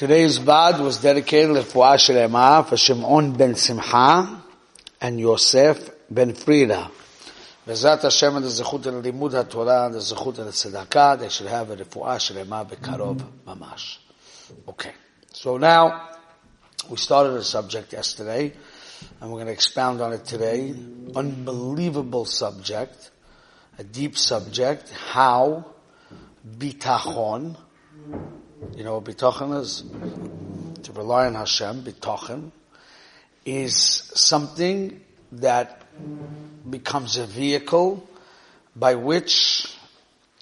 Today's Bad was dedicated to Fuah Shlema for Shimon ben Simcha and Yosef ben Frida. The Zechut and Limud HaTorah and the Zechut and the Tzedakah, they should have a Refuah Shlema Bekarov Mamash. Okay. So now, we started a subject yesterday, and we're going to expound on it today. Unbelievable subject, a deep subject, how bitachon, you know what is? To rely on Hashem, bitachon, is something that becomes a vehicle by which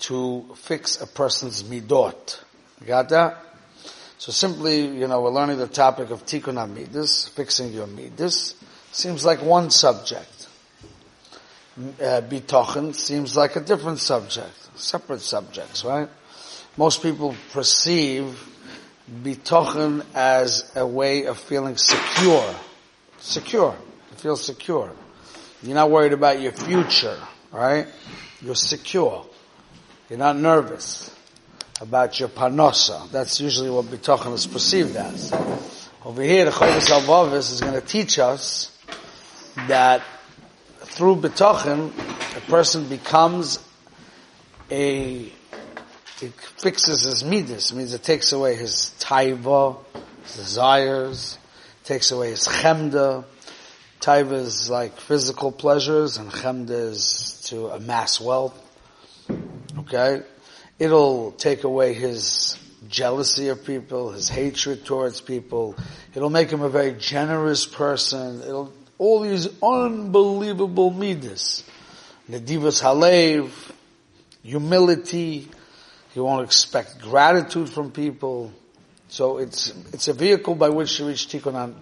to fix a person's midot. Got that? So simply, you know, we're learning the topic of tikkun midas, fixing your midas. Seems like one subject. Uh, bitochen seems like a different subject, separate subjects, right? Most people perceive bitochen as a way of feeling secure. Secure. You feel secure. You're not worried about your future, right? You're secure. You're not nervous about your parnosa. That's usually what bitachon is perceived as. Over here, the Chovos HaLevavos is going to teach us that through bitachon, a person becomes a, it fixes his midas, It means it takes away his taiva, his desires, takes away his chemda. Taiva is like physical pleasures and chemda is to amass wealth. Okay? It'll take away his jealousy of people, his hatred towards people. It'll make him a very generous person. It'll, all these unbelievable midas. Nedivas halev, humility. He won't expect gratitude from people. So it's, it's a vehicle by which to reach tikkun,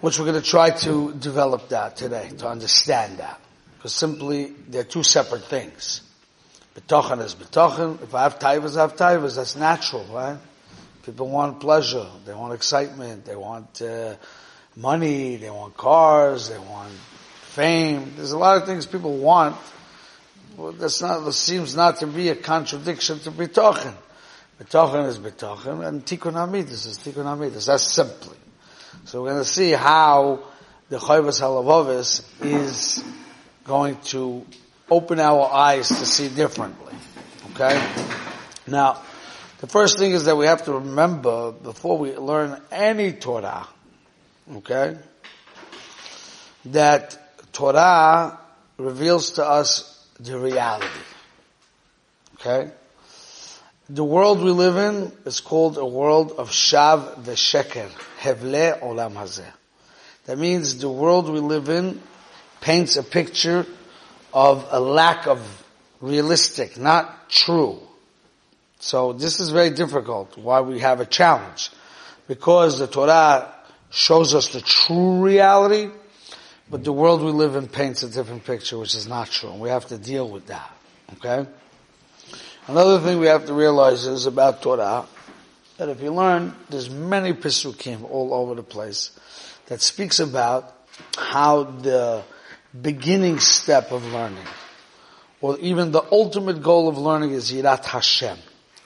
which we're going to try to develop that today, to understand that. Because simply, they're two separate things. Betochen is betochen. If I have taivas, I have taivas. That's natural, right? People want pleasure. They want excitement. They want uh, money. They want cars. They want fame. There's a lot of things people want. Well, that's not. This seems not to be a contradiction to betochen. Betochen is betochen, and tikkun hamidus is tikkun hamidus. That's simply. So we're going to see how the Chovos HaLevavos is going to open our eyes to see differently. Okay? Now, the first thing is that we have to remember before we learn any Torah, okay, that Torah reveals to us the reality. Okay? The world we live in is called a world of Shav v'Sheker, Hevle Olam Hazeh. That means the world we live in paints a picture of a lack of realistic, not true. So this is very difficult, why we have a challenge. Because the Torah shows us the true reality, but the world we live in paints a different picture, which is not true. and We have to deal with that. Okay? Another thing we have to realize is about Torah, that if you learn, there's many Pesukim all over the place that speaks about how the beginning step of learning, or even the ultimate goal of learning is Yirat Hashem,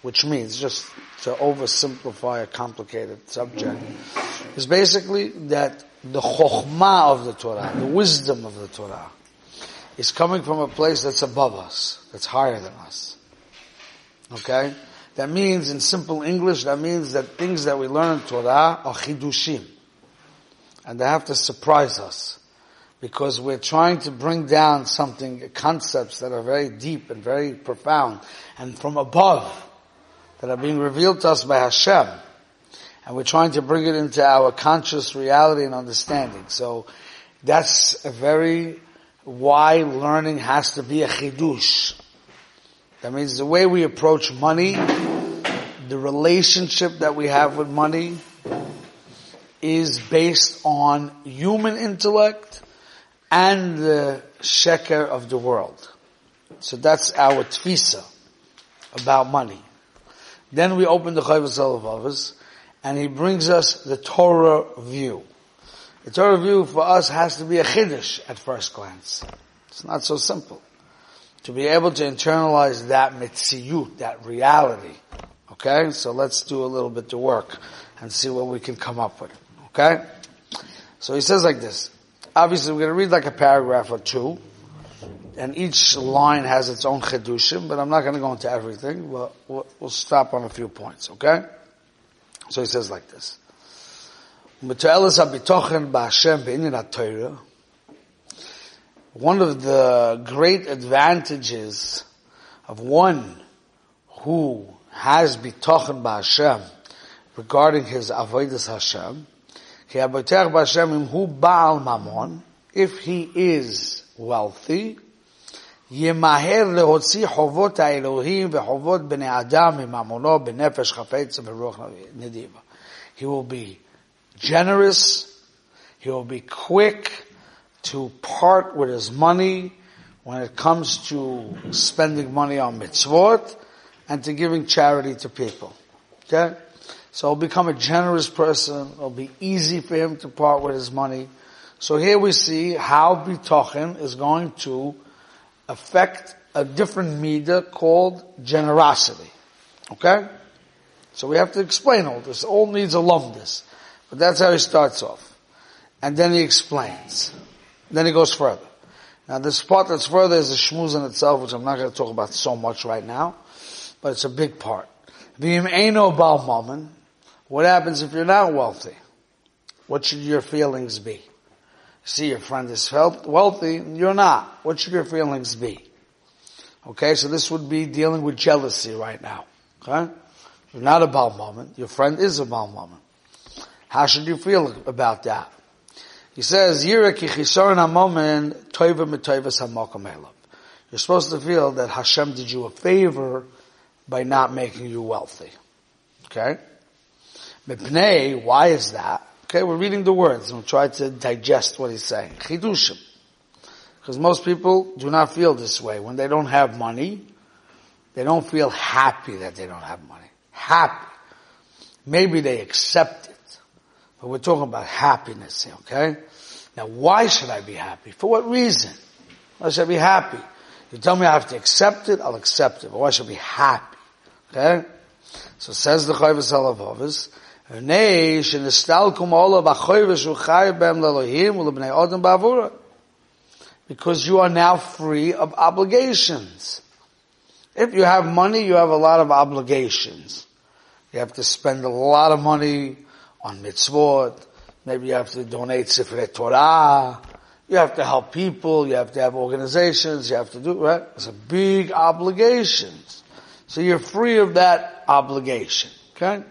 which means, just to oversimplify a complicated subject, is basically that the chokhmah of the Torah, the wisdom of the Torah, is coming from a place that's above us, that's higher than us. Okay? That means, in simple English, that means that things that we learn in Torah are chidushim. And they have to surprise us because we're trying to bring down something, concepts that are very deep and very profound and from above that are being revealed to us by Hashem. And we're trying to bring it into our conscious reality and understanding. So that's a very why learning has to be a chidush. That means the way we approach money, the relationship that we have with money is based on human intellect and the sheker of the world. So that's our tfisa about money. Then we open the HaLevavos and he brings us the Torah view. The Torah view for us has to be a chiddush at first glance. It's not so simple. To be able to internalize that mitziyut, that reality, Okay? So let's do a little bit of work and see what we can come up with. Okay? So he says like this. Obviously we're going to read like a paragraph or two. And each line has its own chedushim, but I'm not going to go into everything. We'll, we'll, we'll stop on a few points, okay? So he says like this. One of the great advantages of one who has bitochen ba'Hashem regarding his avodas Hashem, if he is wealthy, ימהר להוציא חובות האלוהים וחובות בני אדם מממונו בנפש חפץ וברוח נדיבה. He will be generous, he will be quick to part with his money when it comes to spending money on mitzvot and to giving charity to people. Okay? So he'll become a generous person. It'll be easy for him to part with his money. So here we see how bitochin is going to affect a different midah called generosity. Okay? So we have to explain all this. All needs a lumdis. But that's how he starts off. And then he explains. Then he goes further. Now this part that's further is a shmuz in itself, which I'm not going to talk about so much right now, but it's a big part. V'im eino bal. What happens if you're not wealthy? What should your feelings be? See your friend is wealthy, you're not. What should your feelings be? Okay, so this would be dealing with jealousy right now. Okay? You're not a Baal mammon. Your friend is a Baal mammon. How should you feel about that? He says, You're supposed to feel that Hashem did you a favor by not making you wealthy. Okay? Mipnei, why is that? Okay, we're reading the words and we'll try to digest what he's saying. Chidushim. Because most people do not feel this way. When they don't have money, they don't feel happy that they don't have money. Happy. Maybe they accept it. But we're talking about happiness okay? Now why should I be happy? For what reason? Why should I be happy? You tell me I have to accept it, I'll accept it. But why should I be happy? Okay? So says the Chayvus Because you are now free of obligations. If you have money, you have a lot of obligations. You have to spend a lot of money on mitzvot. Maybe you have to donate Sifrei Torah. You have to help people. You have to have organizations. You have to do, right? It's a big obligations. So you're free of that obligation. Okay?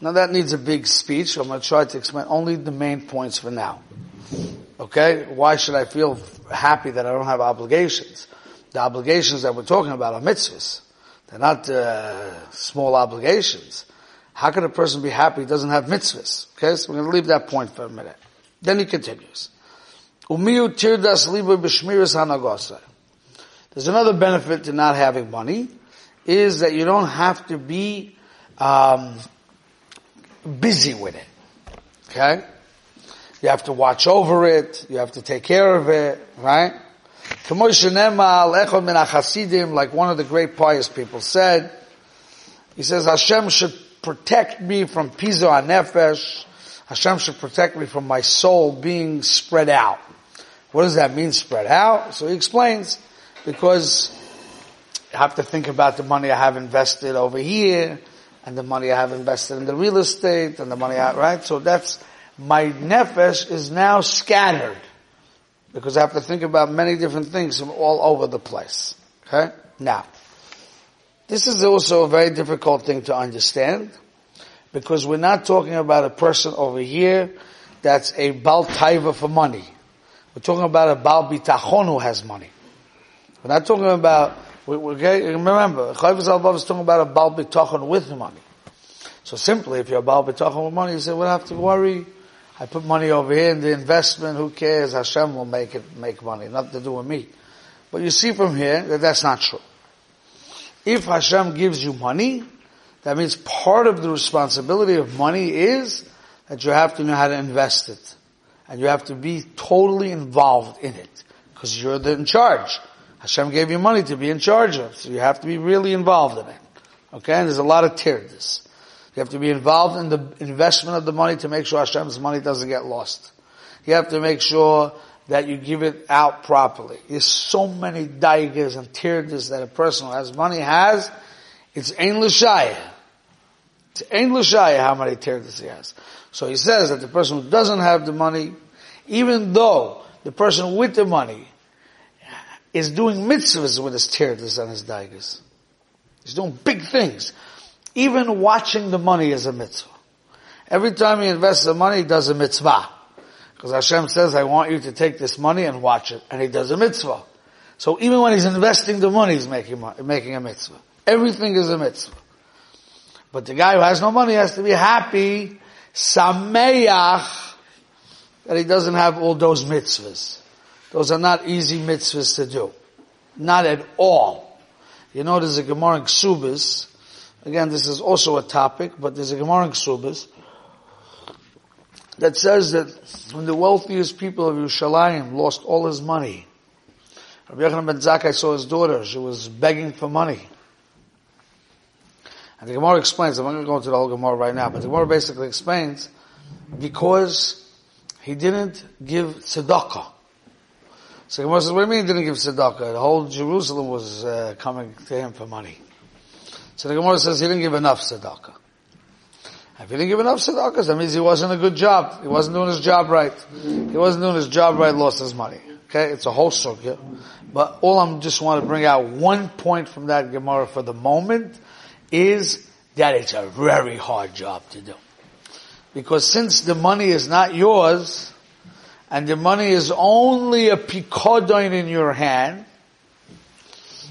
Now that needs a big speech. I'm going to try to explain only the main points for now. Okay? Why should I feel happy that I don't have obligations? The obligations that we're talking about are mitzvahs. They're not uh, small obligations. How can a person be happy he doesn't have mitzvahs? Okay, so we're going to leave that point for a minute. Then he continues. There's another benefit to not having money, is that you don't have to be um, busy with it. Okay? You have to watch over it. You have to take care of it, right? Like one of the great pious people said, he says, Hashem should protect me from pizo and nefesh. Hashem should protect me from my soul being spread out. What does that mean, spread out? So he explains, because I have to think about the money I have invested over here, and the money I have invested in the real estate and the money I, right? So that's, my nefesh is now scattered. Because I have to think about many different things from all over the place. Okay? Now, this is also a very difficult thing to understand because we're not talking about a person over here that's a bal taiva for money. We're talking about a bal bitachon who has money. We're not talking about we, we, remember, Chayvus al is talking about a Baal B'tachon with money. So simply, if you're a Baal B'tachon with money, you say, we don't have to worry. I put money over here in the investment, who cares? Hashem will make it, make money, nothing to do with me. But you see from here that that's not true. If Hashem gives you money, that means part of the responsibility of money is that you have to know how to invest it. And you have to be totally involved in it. Because you're in charge. Hashem gave you money to be in charge of, so you have to be really involved in it. Okay, and there's a lot of tirdas. You have to be involved in the investment of the money to make sure Hashem's money doesn't get lost. You have to make sure that you give it out properly. There's so many daigas and tirdas that a person who has money has. It's ein l'shaya. It's ein l'shaya how many tirdas he has. So he says that the person who doesn't have the money, even though the person with the money is doing mitzvahs with his tirdas and his daigas. He's doing big things. Even watching the money is a mitzvah. Every time he invests the money, he does a mitzvah. Because Hashem says, I want you to take this money and watch it. And he does a mitzvah. So even when he's investing the money, he's making, making a mitzvah. Everything is a mitzvah. But the guy who has no money has to be happy, sameach, that he doesn't have all those mitzvahs. Those are not easy mitzvahs to do. Not at all. You know there's a Gemara in Ksubis. Again, this is also a topic, but there's a Gemara in Ksubis that says that when the wealthiest people of Yerushalayim lost all his money, Rabbi Yochanan ben Zakkai saw his daughter, she was begging for money. And the Gemara explains, I'm not going to go into the whole Gemara right now, but the Gemara basically explains, because he didn't give tzedakah. So Gemara says, what do you mean he didn't give tzedakah? The whole Jerusalem was uh, coming to him for money. So the Gemara says he didn't give enough tzedakah. If he didn't give enough tzedakah, that means he wasn't a good job. He wasn't doing his job right. He wasn't doing his job right, lost his money. Okay, it's a whole sugya. But all I'm just want to bring out one point from that Gemara for the moment is that it's a very hard job to do. Because since the money is not yours, and the money is only a pikodin in your hand,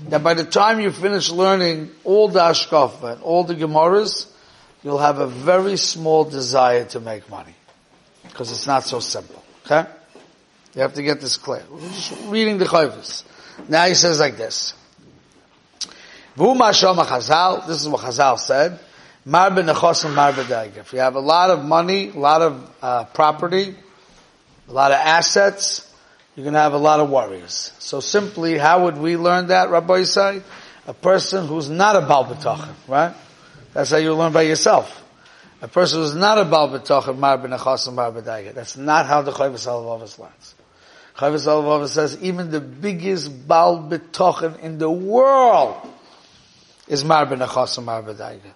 that by the time you finish learning all the ashkafa and all the gemaras, you'll have a very small desire to make money. Because it's not so simple. Okay? You have to get this clear. We're just reading the chayvus. Now he says like this. This is what Chazal said. If you have a lot of money, a lot of uh, property, a lot of assets, you're going to have a lot of worries. So simply, how would we learn that, Rabbosai? A person who's not a Baal right? That's how you learn by yourself. A person who's not a Baal B'tochen, Mar B'nechasim, Mar B'daiga. That's not how the Chovos HaLevavos learns. Chovos HaLevavos says even the biggest Baal B'tochen in the world is Mar B'nechasim, Mar B'daiga.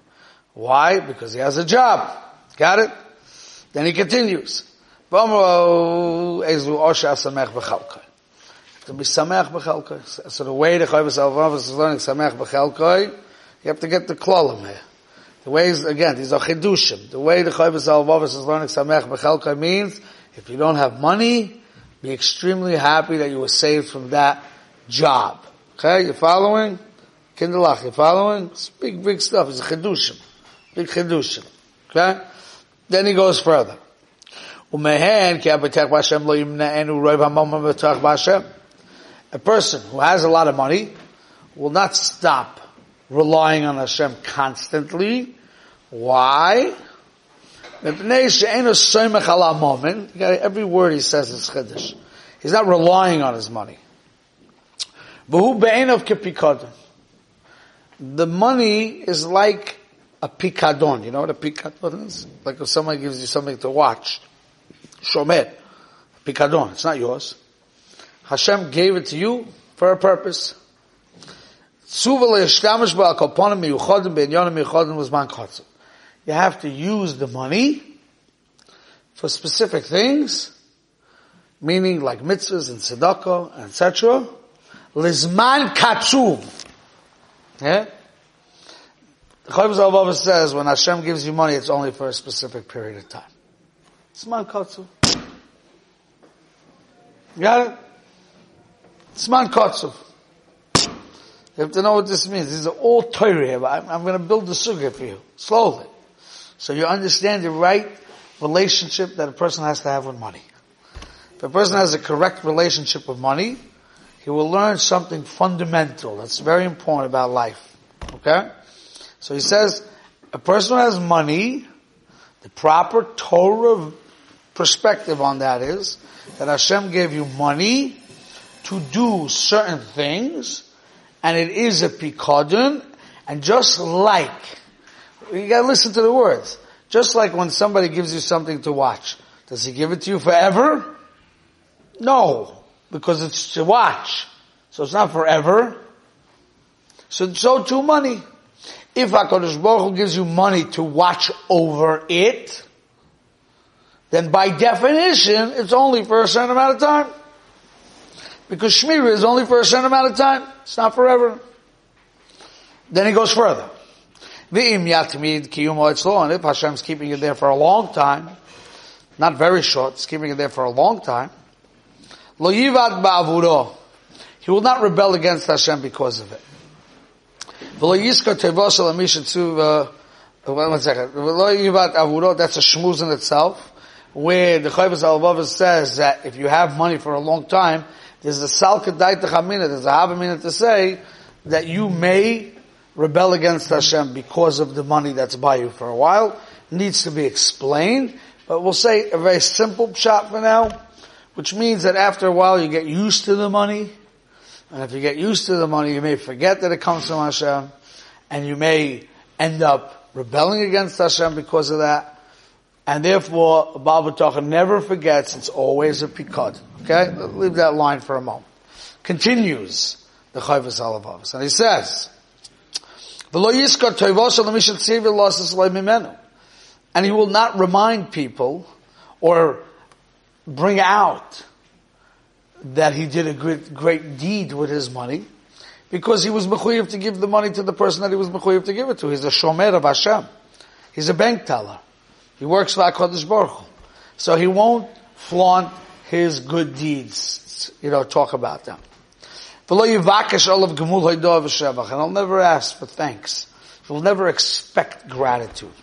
Why? Because he has a job. Got it? Then he continues. To be samech b'chalkoi. So the way the Chovos HaLevavos is learning samech b'chalkoi, you have to get the klolim here. The way is, again, these are chidushim. The way the Chovos HaLevavos is learning Samech Bechelka means, if you don't have money, be extremely happy that you were saved from that job. Okay, you following? Kinderlach, you following? It's big, big stuff. It's a chidushim. Big chidushim. Okay? Then he goes further. A person who has a lot of money will not stop relying on Hashem constantly why? Every word he says is chiddush. He's not relying on his money. The money is like a pikadon. You know what a pikadon is? Like if someone gives you something to watch. Shomer. Pikadon. It's not yours. Hashem gave it to you for a purpose. You have to use the money for specific things, meaning like mitzvahs and tzedakah, etc. Lizman katsuv. Yeah? The Chayv says when Hashem gives you money, it's only for a specific period of time. Zman katsuv. Got it? Zman katsuv. You have to know what this means. These are all Torah I'm, I'm going to build the sugya for you, slowly. So you understand the right relationship that a person has to have with money. If a person has a correct relationship with money, he will learn something fundamental that's very important about life. Okay? So he says, a person who has money, the proper Torah perspective on that is that Hashem gave you money to do certain things, and it is a pikadon, And just like, you gotta listen to the words. Just like when somebody gives you something to watch, does he give it to you forever? No, because it's to watch. So it's not forever. So, so too money. If HaKadosh Baruch Hu gives you money to watch over it, then by definition, it's only for a certain amount of time. Because Shmira is only for a certain amount of time. It's not forever. Then he goes further. V'im yatmid kiyumo etzlo, and if Hashem's keeping it there for a long time, not very short, it's keeping it there for a long time, lo yivad ba'avuro, he will not rebel against Hashem because of it. Uh, one second, v'lo yivad avuro, that's a shmuz in itself, where the Chayvus al says that if you have money for a long time, there's a salkadai techamina, there's a havamina to say that you may rebel against Hashem because of the money that's by you for a while. needs to be explained, but we'll say a very simple shot for now, which means that after a while you get used to the money, and if you get used to the money, you may forget that it comes from Hashem, and you may end up rebelling against Hashem because of that. And therefore, Baal B'tochen never forgets, it's always a pikad. Okay? Leave that line for a moment. Continues the Chovos HaLevavos. And he says, and he will not remind people or bring out that he did a great, great deed with his money because he was mechuyev to give the money to the person that he was mechuyev to give it to. He's a shomer of Hashem. He's a bank teller. He works for HaKadosh Baruch Hu. So he won't flaunt his good deeds, you know, talk about them. And I'll never ask for thanks. He'll never expect gratitude.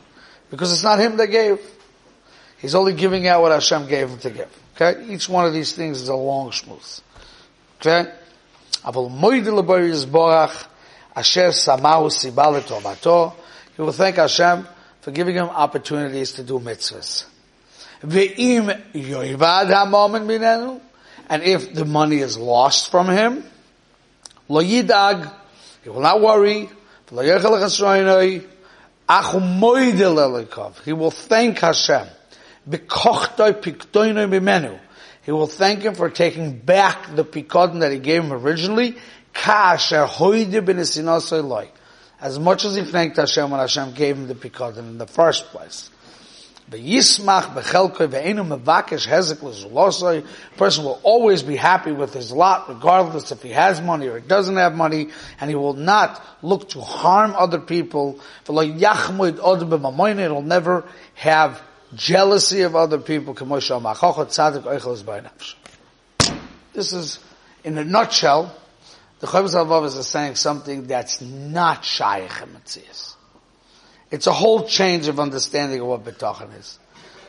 Because it's not him that gave. He's only giving out what Hashem gave him to give. Okay? Each one of these things is a long shmuz. Okay? He will thank Hashem for giving him opportunities to do mitzvahs. And if the money is lost from him, lo yidag, he will not worry, he will thank Hashem. He will thank him for taking back the pikadon that he gave him originally as much as he thanked Hashem when Hashem gave him the Pikadon in the first place. The person will always be happy with his lot, regardless if he has money or doesn't have money, and he will not look to harm other people. Will never have jealousy of other people. This is, in a nutshell, the Chovos HaLevavos is saying something that's not Shaykh in It's a whole change of understanding of what B'tachan is.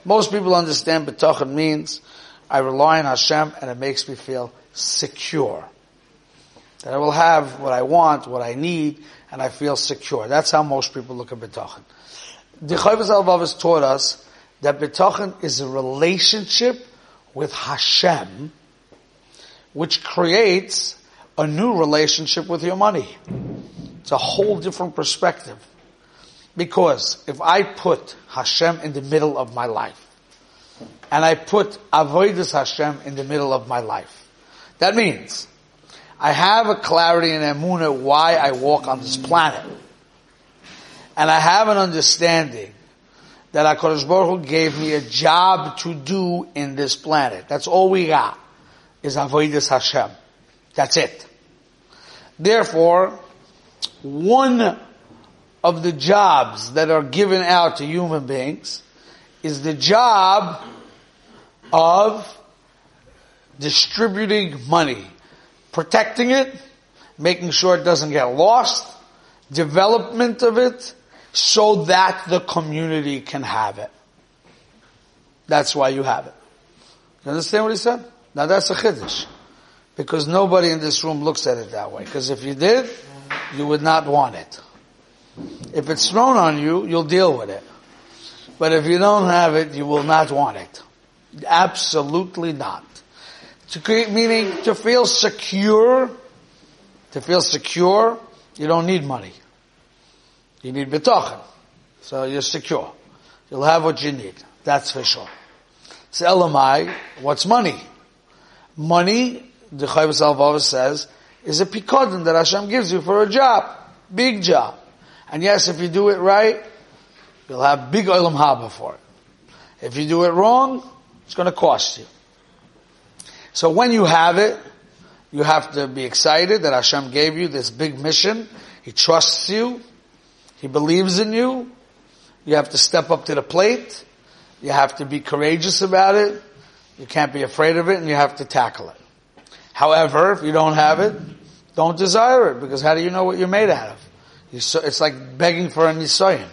Most people understand B'tachan means I rely on Hashem and it makes me feel secure. That I will have what I want, what I need, and I feel secure. That's how most people look at B'tachan. The Chovos HaLevavos taught us that B'tachan is a relationship with Hashem, which creates a new relationship with your money. It's a whole different perspective. Because if I put Hashem in the middle of my life, and I put Avoidus Hashem in the middle of my life, that means I have a clarity and emuna why I walk on this planet. And I have an understanding that HaKadosh Baruch Hu gave me a job to do in this planet. That's all we got, is Avoidus Hashem. That's it. Therefore, one of the jobs that are given out to human beings is the job of distributing money, protecting it, making sure it doesn't get lost, development of it, so that the community can have it. That's why you have it. You understand what he said? Now that's a chiddush. Because nobody in this room looks at it that way. Because if you did, you would not want it. If it's thrown on you, you'll deal with it. But if you don't have it, you will not want it. Absolutely not. To create meaning, to feel secure, to feel secure, you don't need money. You need betochen. So you're secure. You'll have what you need. That's for sure. So Elamai, what's money? Money, the Chovos HaLevavos says, is a pikodin that Hashem gives you for a job. Big job. And yes, if you do it right, you'll have big olam haba for it. If you do it wrong, it's going to cost you. So when you have it, you have to be excited that Hashem gave you this big mission. He trusts you. He believes in you. You have to step up to the plate. You have to be courageous about it. You can't be afraid of it and you have to tackle it. However, if you don't have it, don't desire it because how do you know what you're made out of? it's like begging for a nisayin.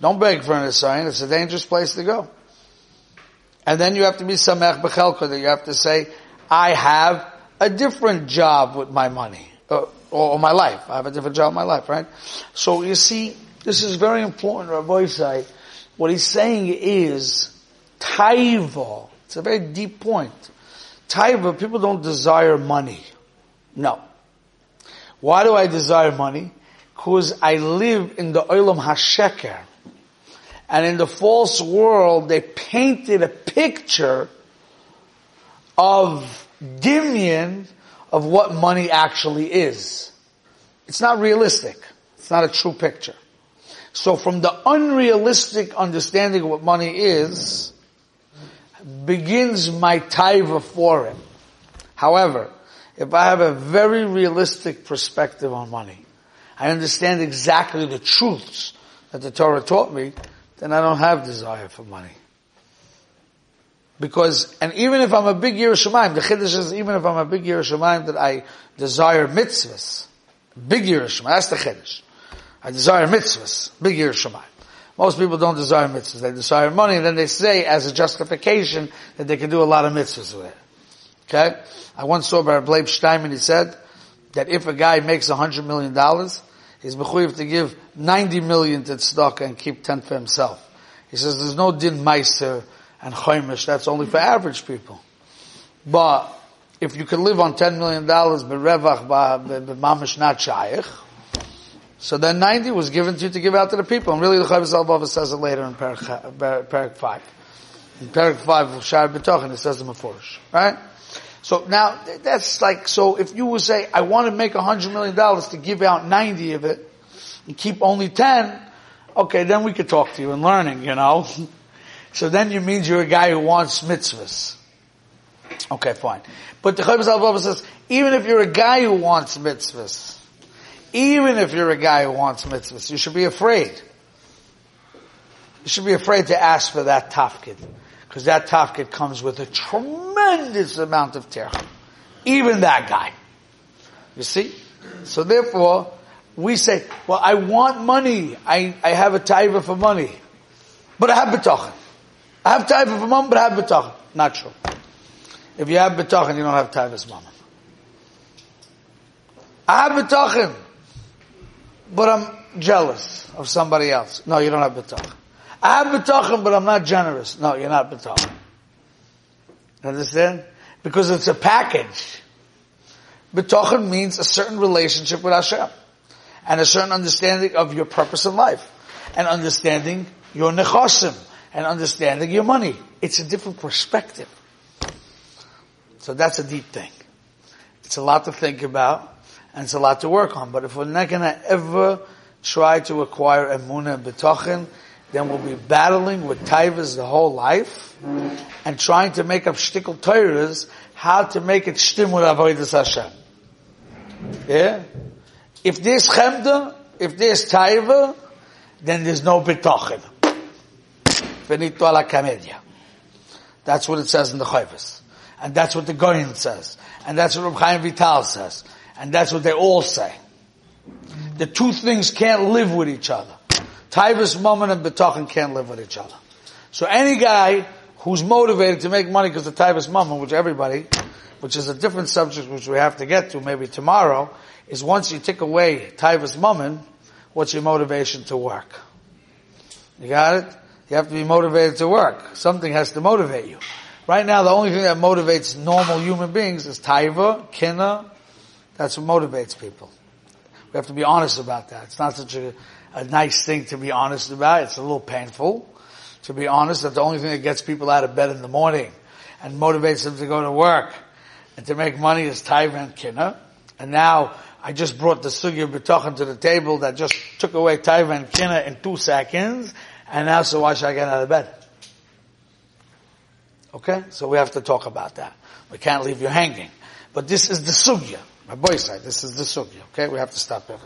Don't beg for a nisayin. It's a dangerous place to go. And then you have to be samech b'chelko that you have to say, I have a different job with my money uh, or, or, my life. I have a different job in my life, right? So you see, this is very important, Rabbosai. What he's saying is, taiva. It's a very deep point. Taiva, people don't desire money. No. Why do I desire money? Because I live in the olam hasheker. And in the false world, they painted a picture of dimion of what money actually is. It's not realistic. It's not a true picture. So from the unrealistic understanding of what money is, begins my taiva for it. However, if I have a very realistic perspective on money, I understand exactly the truths that the Torah taught me, then I don't have desire for money. Because, and even if I'm a big Yerushalayim, the Chiddush is even if I'm a big Yerushalayim that I desire mitzvahs, big Yerushalayim, that's the Chiddush. I desire mitzvahs, big Yerushalayim. Most people don't desire mitzvahs, they desire money, and then they say as a justification that they can do a lot of mitzvahs with it. Okay? I once saw by Leib Steinman, he said that if a guy makes a hundred million dollars, he's mechuyev to give 90 million to tzedakah and keep 10 for himself. He says there's no din meiser and chaimish, that's only for average people. But if you can live on $10 million, but berevach, mamish not shaykh, so then 90 was given to you to give out to the people. And really the Chavis al says it later in Parak 5. In Parak 5 of Shar B'tochen, it says in Mefurish. Right? So now, that's like, so if you would say, I want to make a hundred million dollars to give out 90 of it, and keep only 10, okay, then we could talk to you in learning, you know? So then you means you're a guy who wants mitzvahs. Okay, fine. But the Chovos HaLevavos says, even if you're a guy who wants mitzvahs, even if you're a guy who wants mitzvahs, you should be afraid. You should be afraid to ask for that tafkid. Because that tafkid comes with a tremendous amount of terach. Even that guy. You see? So therefore, we say, well, I want money. I, I have a taiva for money. But I have betachin. I have taiva for mom, but I have betachin. Not true. If you have betachin, you don't have taiva's mom. I have betachin, but I'm jealous of somebody else. No, you don't have betachin. I have betachin, but I'm not generous. No, you're not betachin. Understand? Because it's a package. Betachin means a certain relationship with Hashem. And a certain understanding of your purpose in life. And understanding your nechosim and understanding your money. It's a different perspective. So that's a deep thing. It's a lot to think about and it's a lot to work on. But if we're not going to ever try to acquire emunah and betachin, then we'll be battling with taivas the whole life and trying to make up shtickle teiras how to make it shtim with avodas Hashem. Yeah? If there's chemda, if there's taiva, then there's no betachin. Finito alla comedia. That's what it says in the Chayvus. And that's what the Goyen says. And that's what Reb Chaim Vital says. And that's what they all say. The two things can't live with each other. Taivas, Mammon, and Betachin can't live with each other. So any guy who's motivated to make money because of Taivas Mammon, which everybody, which is a different subject which we have to get to maybe tomorrow, is once you take away Taivas Mammon, what's your motivation to work? You got it? You have to be motivated to work. Something has to motivate you. Right now, the only thing that motivates normal human beings is taiva, kina. That's what motivates people. We have to be honest about that. It's not such a, a nice thing to be honest about. It's a little painful to be honest that the only thing that gets people out of bed in the morning and motivates them to go to work and to make money is taiva and kina. And now I just brought the sugya b'tochen to the table that just took away taiva and kina in two seconds. And now, so why should I get out of bed? Okay? So we have to talk about that. We can't leave you hanging. But this is the sugya. My boy side, this is the sugya, okay? We have to stop here.